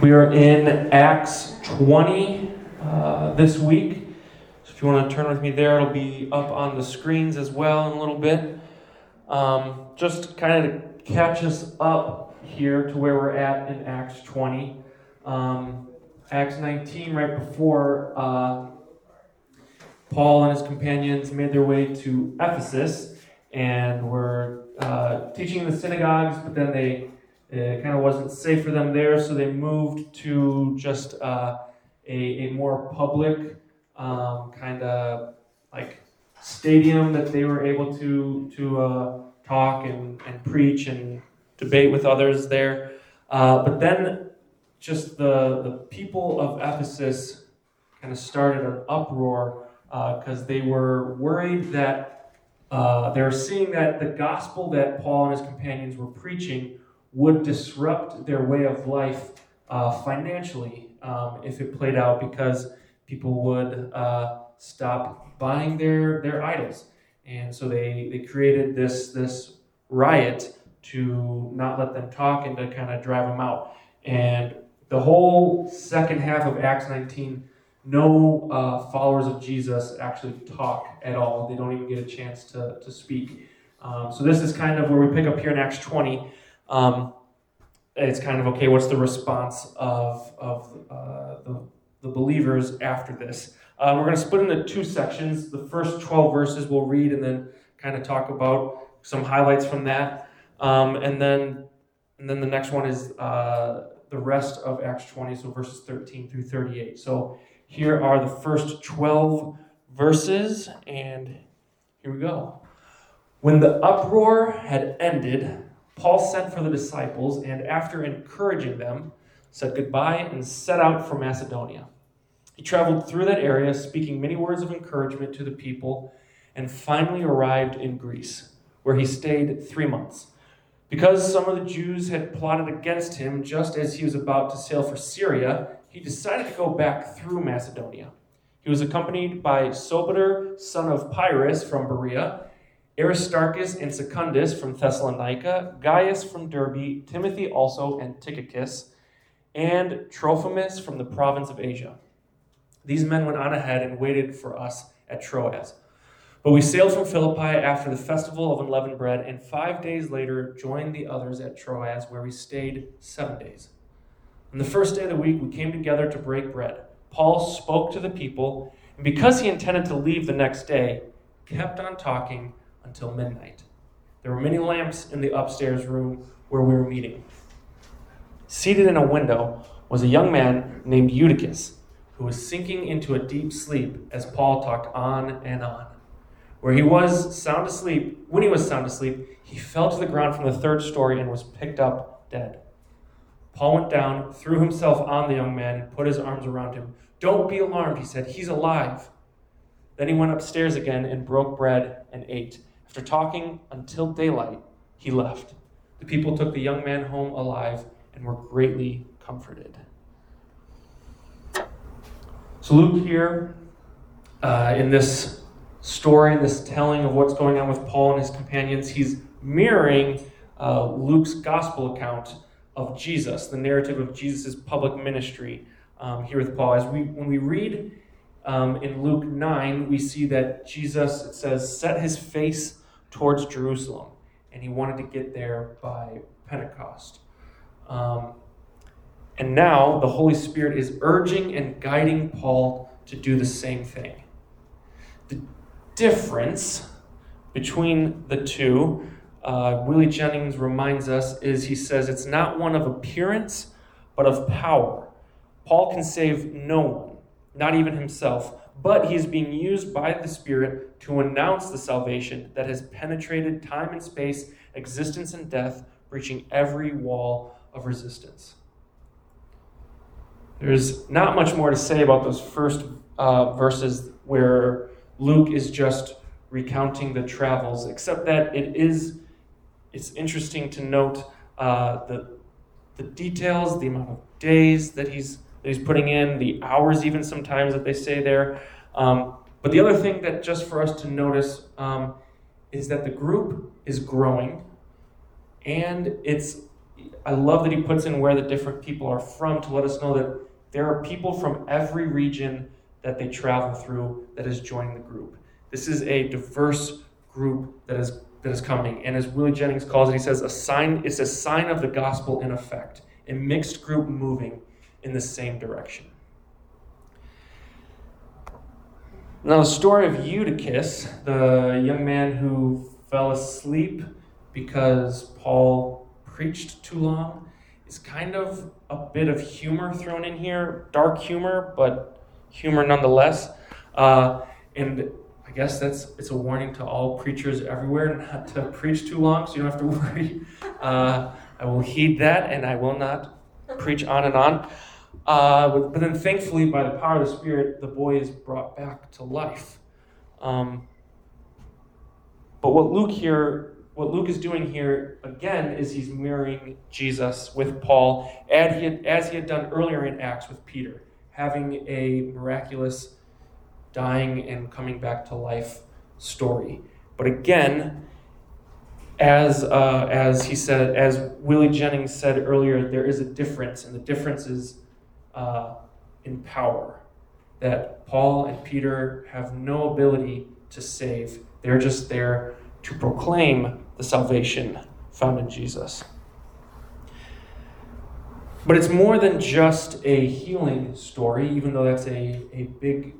We are in Acts 20 uh, this week. So if you want to turn with me there, it'll be up on the screens as well in a little bit. Um, just kind of to catch us up here to where we're at in Acts 20. Um, Acts 19, right before uh, Paul and his companions made their way to Ephesus and were uh, teaching in the synagogues, but then they it kind of wasn't safe for them there, so they moved to just uh, a, a more public um, kind of like stadium that they were able to to uh, talk and, and preach and debate with others there. Uh, but then just the the people of Ephesus kind of started an uproar because uh, they were worried that uh, they were seeing that the gospel that Paul and his companions were preaching would disrupt their way of life uh, financially um, if it played out because people would uh, stop buying their, their idols. And so they, they created this, this riot to not let them talk and to kind of drive them out. And the whole second half of Acts 19, no uh, followers of Jesus actually talk at all. They don't even get a chance to, to speak. Um, so this is kind of where we pick up here in Acts 20. Um, it's kind of okay, what's the response of, of uh, the, the believers after this? Uh, we're going to split into two sections. The first 12 verses we'll read and then kind of talk about some highlights from that. Um, and then and then the next one is uh, the rest of Acts 20, so verses 13 through 38. So here are the first 12 verses, and here we go. When the uproar had ended, Paul sent for the disciples and, after encouraging them, said goodbye and set out for Macedonia. He traveled through that area, speaking many words of encouragement to the people, and finally arrived in Greece, where he stayed three months. Because some of the Jews had plotted against him just as he was about to sail for Syria, he decided to go back through Macedonia. He was accompanied by Sopater, son of Pyrrhus from Berea Aristarchus and Secundus from Thessalonica, Gaius from Derbe, Timothy also, and Tychicus, and Trophimus from the province of Asia. These men went on ahead and waited for us at Troas. But we sailed from Philippi after the festival of unleavened bread, and five days later joined the others at Troas, where we stayed seven days. On the first day of the week, we came together to break bread. Paul spoke to the people, and because he intended to leave the next day, kept on talking until midnight. There were many lamps in the upstairs room where we were meeting. Seated in a window was a young man named Eutychus, who was sinking into a deep sleep as Paul talked on and on. Where he was sound asleep, when he was sound asleep, he fell to the ground from the third story and was picked up dead. Paul went down, threw himself on the young man, and put his arms around him. Don't be alarmed, he said. He's alive. Then he went upstairs again and broke bread and ate. After talking until daylight, he left. The people took the young man home alive and were greatly comforted. So, Luke here, uh, in this story, in this telling of what's going on with Paul and his companions, he's mirroring uh, Luke's gospel account of Jesus, the narrative of Jesus' public ministry um, here with Paul. As we, when we read um, in Luke 9, we see that Jesus, it says, set his face towards Jerusalem, and he wanted to get there by Pentecost. Um, and now the Holy Spirit is urging and guiding Paul to do the same thing. The difference between the two, uh, Willie Jennings reminds us, is he says it's not one of appearance, but of power. Paul can save no one, not even himself, but he is being used by the Spirit to announce the salvation that has penetrated time and space, existence and death, breaching every wall of resistance. There's not much more to say about those first uh, verses where Luke is just recounting the travels, except that it is it's interesting to note uh, the the details, the amount of days that he's he's putting in, the hours even sometimes that they say there. Um, but the other thing that just for us to notice um, is that the group is growing and it's I love that he puts in where the different people are from to let us know that there are people from every region that they travel through that is joining the group. This is a diverse group that is that is coming. And as Willie Jennings calls it, he says a sign it's a sign of the gospel in effect, a mixed group moving in the same direction. Now, the story of Eutychus, the young man who fell asleep because Paul preached too long, is kind of a bit of humor thrown in here. Dark humor, but humor nonetheless. Uh, and I guess that's it's a warning to all preachers everywhere not to preach too long, so you don't have to worry. Uh, I will heed that, and I will not preach on and on. Uh, but then, thankfully, by the power of the Spirit, the boy is brought back to life. Um, but what Luke here, what Luke is doing here again, is he's mirroring Jesus with Paul, as he had, as he had done earlier in Acts with Peter, having a miraculous dying and coming back to life story. But again, as uh, as he said, as Willie Jennings said earlier, there is a difference, and the difference is uh, in power. That Paul and Peter have no ability to save, they're just there to proclaim the salvation found in Jesus. But it's more than just a healing story, even though that's a, a big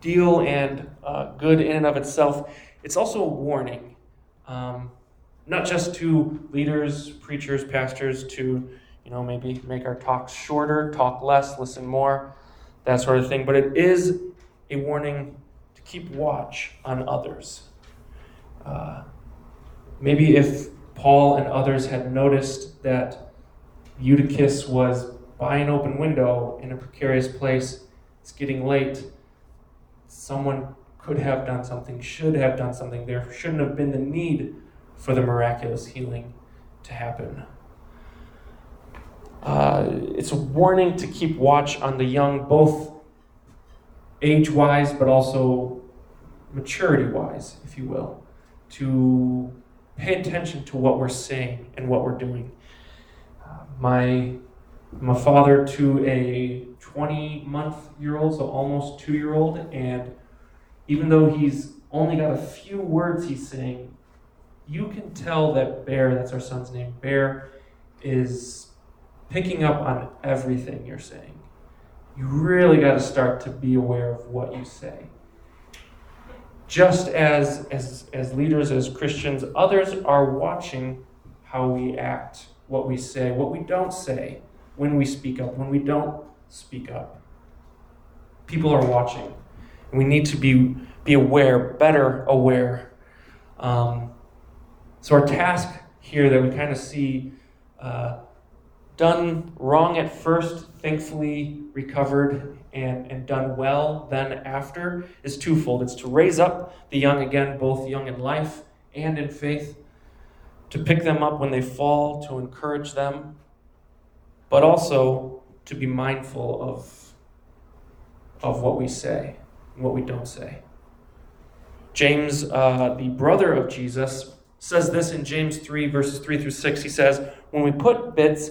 deal and uh, good in and of itself. It's also a warning, um, not just to leaders, preachers, pastors, to you know, maybe make our talks shorter, talk less, listen more, that sort of thing. But it is a warning to keep watch on others. Uh, maybe if Paul and others had noticed that Eutychus was by an open window in a precarious place, it's getting late, someone could have done something, should have done something. There shouldn't have been the need for the miraculous healing to happen. Uh, it's a warning to keep watch on the young, both age wise, but also maturity wise, if you will, to pay attention to what we're saying and what we're doing. Uh, my, I'm a father to a 20 month year old, so almost two year old, and even though he's only got a few words he's saying, you can tell that Bear, that's our son's name, Bear, is picking up on everything you're saying. You really got to start to be aware of what you say. Just as, as, as leaders, as Christians, others are watching how we act, what we say, what we don't say, when we speak up, when we don't speak up. People are watching. And we need to be, be aware, better aware. Um, so, our task here that we kind of see uh, done wrong at first, thankfully recovered and, and done well then after is twofold. It's to raise up the young again, both young in life and in faith, to pick them up when they fall, to encourage them, but also to be mindful of, of what we say and what we don't say. James, uh, the brother of Jesus, says this in James 3, verses 3 through 6. He says, When we put bits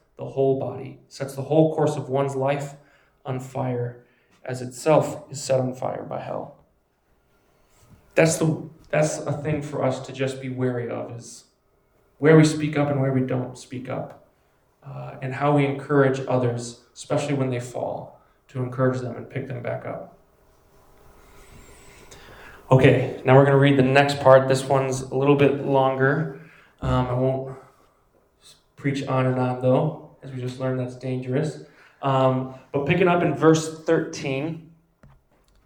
the whole body, sets the whole course of one's life on fire, as itself is set on fire by hell. That's the that's a thing for us to just be wary of is where we speak up and where we don't speak up, uh, and how we encourage others, especially when they fall, to encourage them and pick them back up. Okay, now we're going to read the next part. This one's a little bit longer. Um, I won't preach on and on though as we just learned, that's dangerous. Um, but picking up in verse 13,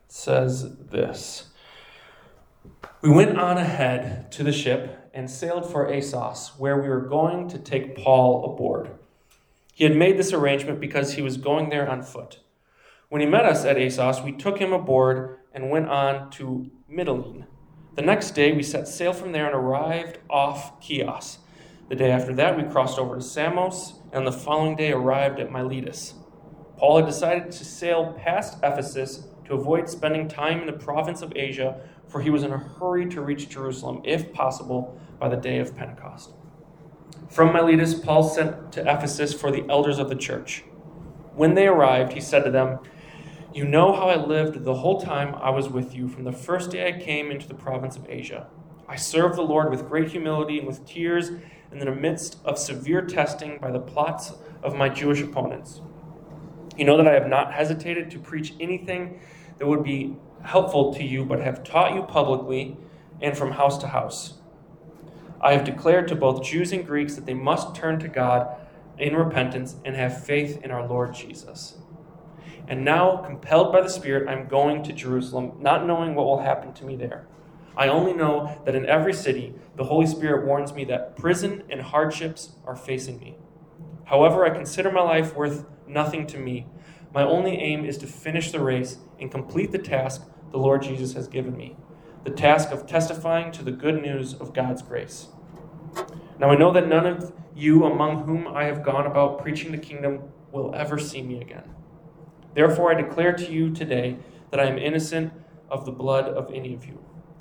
says this We went on ahead to the ship, and sailed for Assos, where we were going to take Paul aboard. He had made this arrangement because he was going there on foot. When he met us at Assos, we took him aboard and went on to Mytilene. The next day, we set sail from there and arrived off Chios. The day after that, we crossed over to Samos, and the following day arrived at Miletus. Paul had decided to sail past Ephesus to avoid spending time in the province of Asia, for he was in a hurry to reach Jerusalem, if possible, by the day of Pentecost. From Miletus, Paul sent to Ephesus for the elders of the church. When they arrived, he said to them, You know how I lived the whole time I was with you, from the first day I came into the province of Asia. I served the Lord with great humility and with tears in the midst of severe testing by the plots of my Jewish opponents. You know that I have not hesitated to preach anything that would be helpful to you, but have taught you publicly and from house to house. I have declared to both Jews and Greeks that they must turn to God in repentance and have faith in our Lord Jesus. And now, compelled by the Spirit, I'm going to Jerusalem, not knowing what will happen to me there. I only know that in every city, the Holy Spirit warns me that prison and hardships are facing me. However, I consider my life worth nothing to me. My only aim is to finish the race and complete the task the Lord Jesus has given me the task of testifying to the good news of God's grace. Now I know that none of you among whom I have gone about preaching the kingdom will ever see me again. Therefore, I declare to you today that I am innocent of the blood of any of you.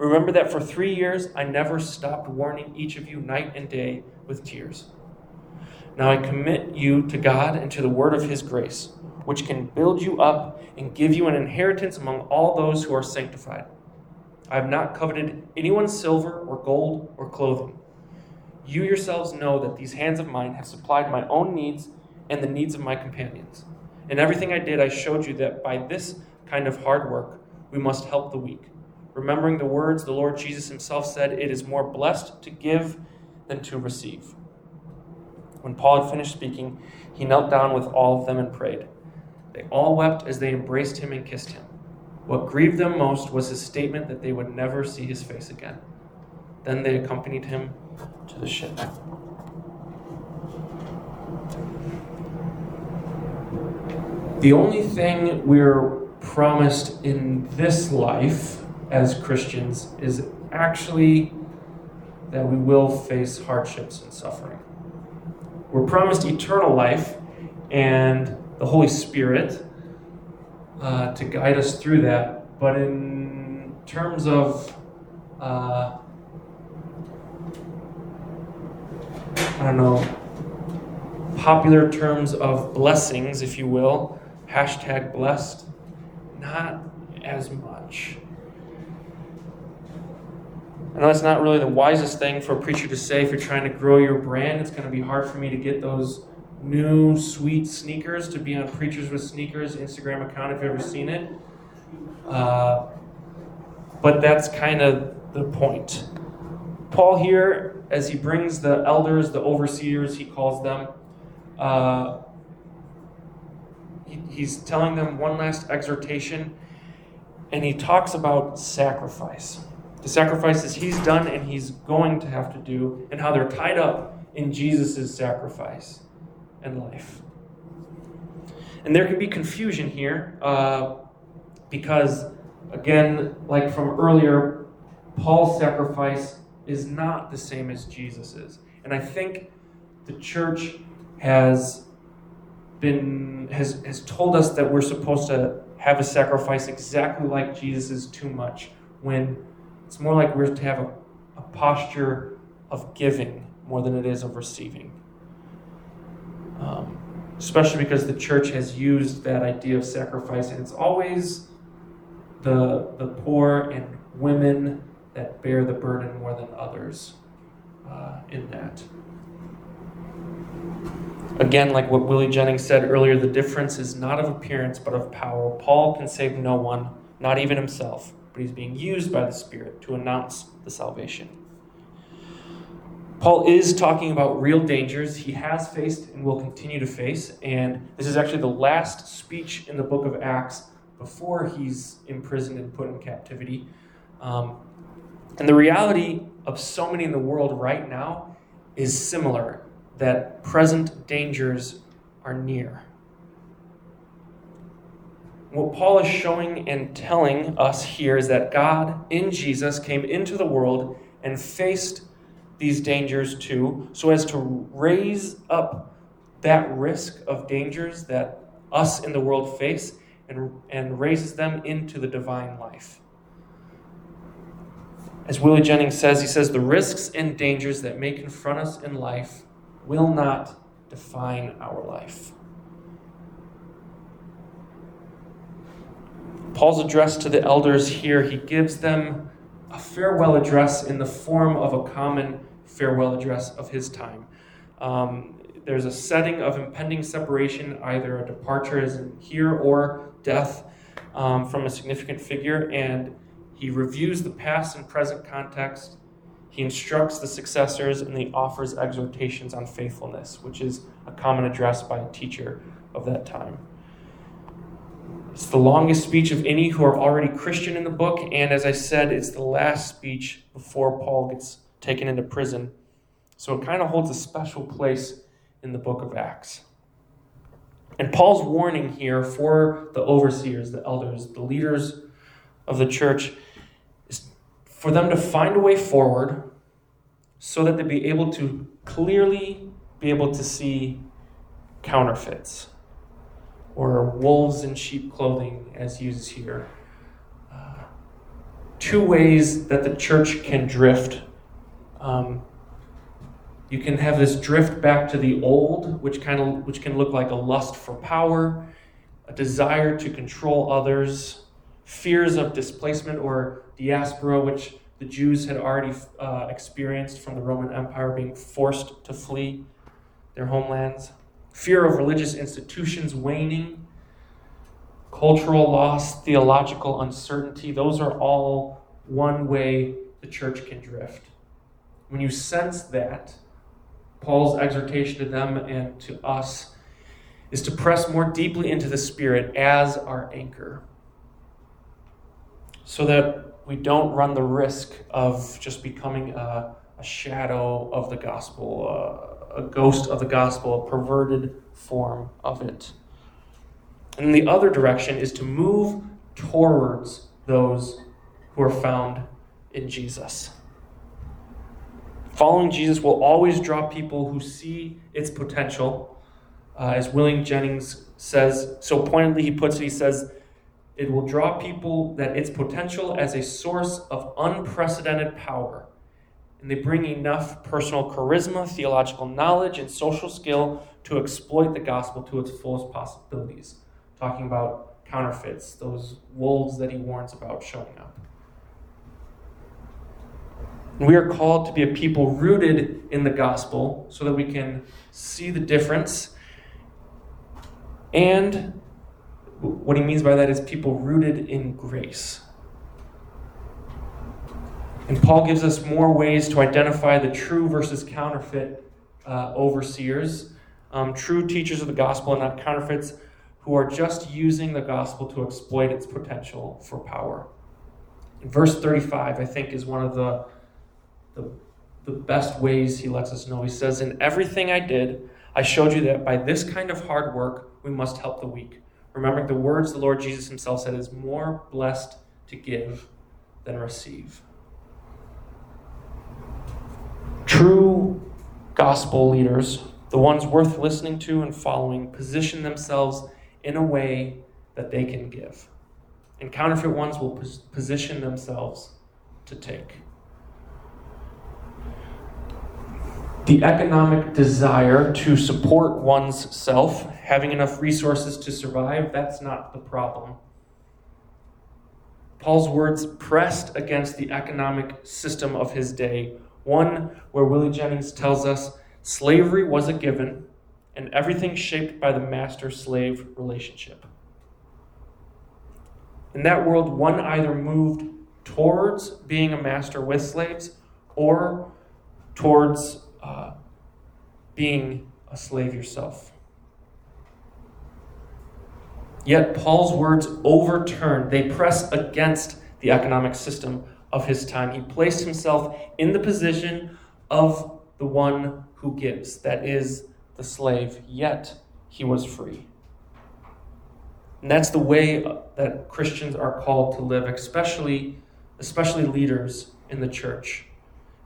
Remember that for three years I never stopped warning each of you night and day with tears. Now I commit you to God and to the word of his grace, which can build you up and give you an inheritance among all those who are sanctified. I have not coveted anyone's silver or gold or clothing. You yourselves know that these hands of mine have supplied my own needs and the needs of my companions. In everything I did, I showed you that by this kind of hard work, we must help the weak. Remembering the words the Lord Jesus himself said, It is more blessed to give than to receive. When Paul had finished speaking, he knelt down with all of them and prayed. They all wept as they embraced him and kissed him. What grieved them most was his statement that they would never see his face again. Then they accompanied him to the ship. The only thing we're promised in this life as Christians is actually that we will face hardships and suffering. We're promised eternal life and the Holy Spirit uh, to guide us through that. But in terms of, uh, I don't know, popular terms of blessings, if you will, hashtag blessed, not as much. I know that's not really the wisest thing for a preacher to say if you're trying to grow your brand. It's going to be hard for me to get those new sweet sneakers to be on Preachers with Sneakers Instagram account if you've ever seen it. Uh, but that's kind of the point. Paul here, as he brings the elders, the overseers, he calls them, uh, he, he's telling them one last exhortation, and he talks about sacrifice. The sacrifices he's done and he's going to have to do, and how they're tied up in Jesus' sacrifice and life. And there can be confusion here uh, because, again, like from earlier, Paul's sacrifice is not the same as Jesus's. And I think the church has been has has told us that we're supposed to have a sacrifice exactly like Jesus's too much when it's more like we're to have a, a posture of giving more than it is of receiving. Um, especially because the church has used that idea of sacrifice, and it's always the, the poor and women that bear the burden more than others uh, in that. Again, like what Willie Jennings said earlier, the difference is not of appearance but of power. Paul can save no one, not even himself, he's being used by the Spirit to announce the salvation. Paul is talking about real dangers he has faced and will continue to face, and this is actually the last speech in the book of Acts before he's imprisoned and put in captivity. Um, and the reality of so many in the world right now is similar that present dangers are near. What Paul is showing and telling us here is that God in Jesus came into the world and faced these dangers too, so as to raise up that risk of dangers that us in the world face and, and raises them into the divine life. As Willie Jennings says, he says, the risks and dangers that may confront us in life will not define our life. Paul's address to the elders here, he gives them a farewell address in the form of a common farewell address of his time. Um, there's a setting of impending separation, either a departure in here or death um, from a significant figure, and he reviews the past and present context he instructs the successors and he offers exhortations on faithfulness, which is a common address by a teacher of that time. It's the longest speech of any who are already Christian in the book, and as I said, it's the last speech before Paul gets taken into prison. So it kind of holds a special place in the book of Acts. And Paul's warning here for the overseers, the elders, the leaders of the church is for them to find a way forward so that they be able to clearly be able to see counterfeits or wolves in sheep clothing as used here. Uh, two ways that the church can drift. Um, you can have this drift back to the old, which kind of which can look like a lust for power, a desire to control others, fears of displacement or diaspora, which the Jews had already uh, experienced from the Roman Empire being forced to flee their homelands, fear of religious institutions waning, cultural loss, theological uncertainty. Those are all one way the church can drift. When you sense that, Paul's exhortation to them and to us is to press more deeply into the Spirit as our anchor so that we don't run the risk of just becoming a, a shadow of the gospel, a, a ghost of the gospel, a perverted form of it. And the other direction is to move towards those who are found in Jesus. Following Jesus will always draw people who see its potential. Uh, as Willie Jennings says, so pointedly he puts it, he says, it will draw people that its potential as a source of unprecedented power. And they bring enough personal charisma, theological knowledge, and social skill to exploit the gospel to its fullest possibilities. Talking about counterfeits, those wolves that he warns about showing up. We are called to be a people rooted in the gospel so that we can see the difference and what he means by that is people rooted in grace. And Paul gives us more ways to identify the true versus counterfeit uh, overseers, um, true teachers of the gospel and not counterfeits who are just using the gospel to exploit its potential for power. verse 35, I think, is one of the, the, the best ways he lets us know. He says, In everything I did, I showed you that by this kind of hard work, we must help the weak remembering the words the Lord Jesus himself said is more blessed to give than receive. True gospel leaders, the ones worth listening to and following, position themselves in a way that they can give. And counterfeit ones will position themselves to take. the economic desire to support one's self, having enough resources to survive, that's not the problem. Paul's words pressed against the economic system of his day, one where Willie Jennings tells us slavery was a given, and everything shaped by the master slave relationship. In that world, one either moved towards being a master with slaves or towards uh, being a slave yourself. Yet Paul's words overturn, they press against the economic system of his time. He placed himself in the position of the one who gives, that is, the slave, yet he was free. And that's the way that Christians are called to live, especially, especially leaders in the church.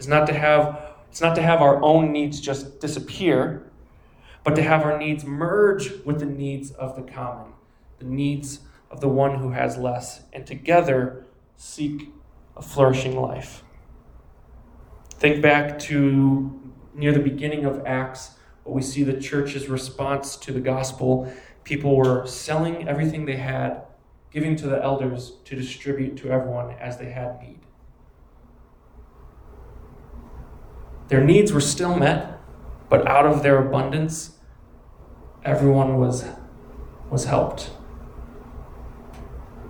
Is not to have it's not to have our own needs just disappear, but to have our needs merge with the needs of the common, the needs of the one who has less, and together seek a flourishing life. Think back to near the beginning of Acts, what we see the church's response to the gospel. People were selling everything they had, giving to the elders to distribute to everyone as they had need. Their needs were still met, but out of their abundance, everyone was, was helped.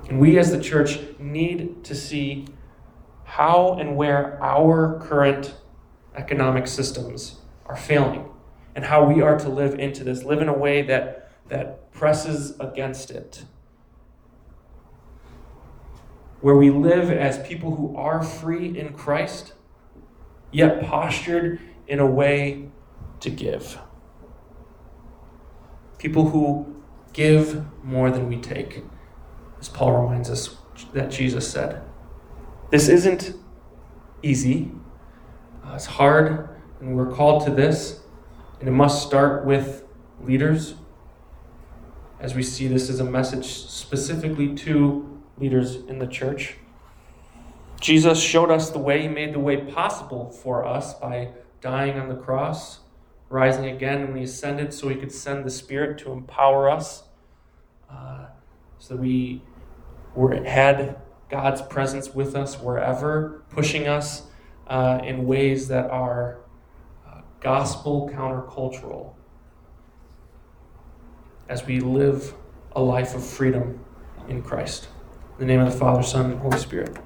And we as the church need to see how and where our current economic systems are failing and how we are to live into this, live in a way that, that presses against it. Where we live as people who are free in Christ, yet postured in a way to give. People who give more than we take, as Paul reminds us that Jesus said. This isn't easy, uh, it's hard, and we're called to this, and it must start with leaders. As we see, this is a message specifically to leaders in the church. Jesus showed us the way, He made the way possible for us by dying on the cross, rising again when He ascended, so He could send the Spirit to empower us, uh, so we were, had God's presence with us wherever, pushing us uh, in ways that are uh, gospel countercultural as we live a life of freedom in Christ. In the name of the Father, Son, and Holy Spirit.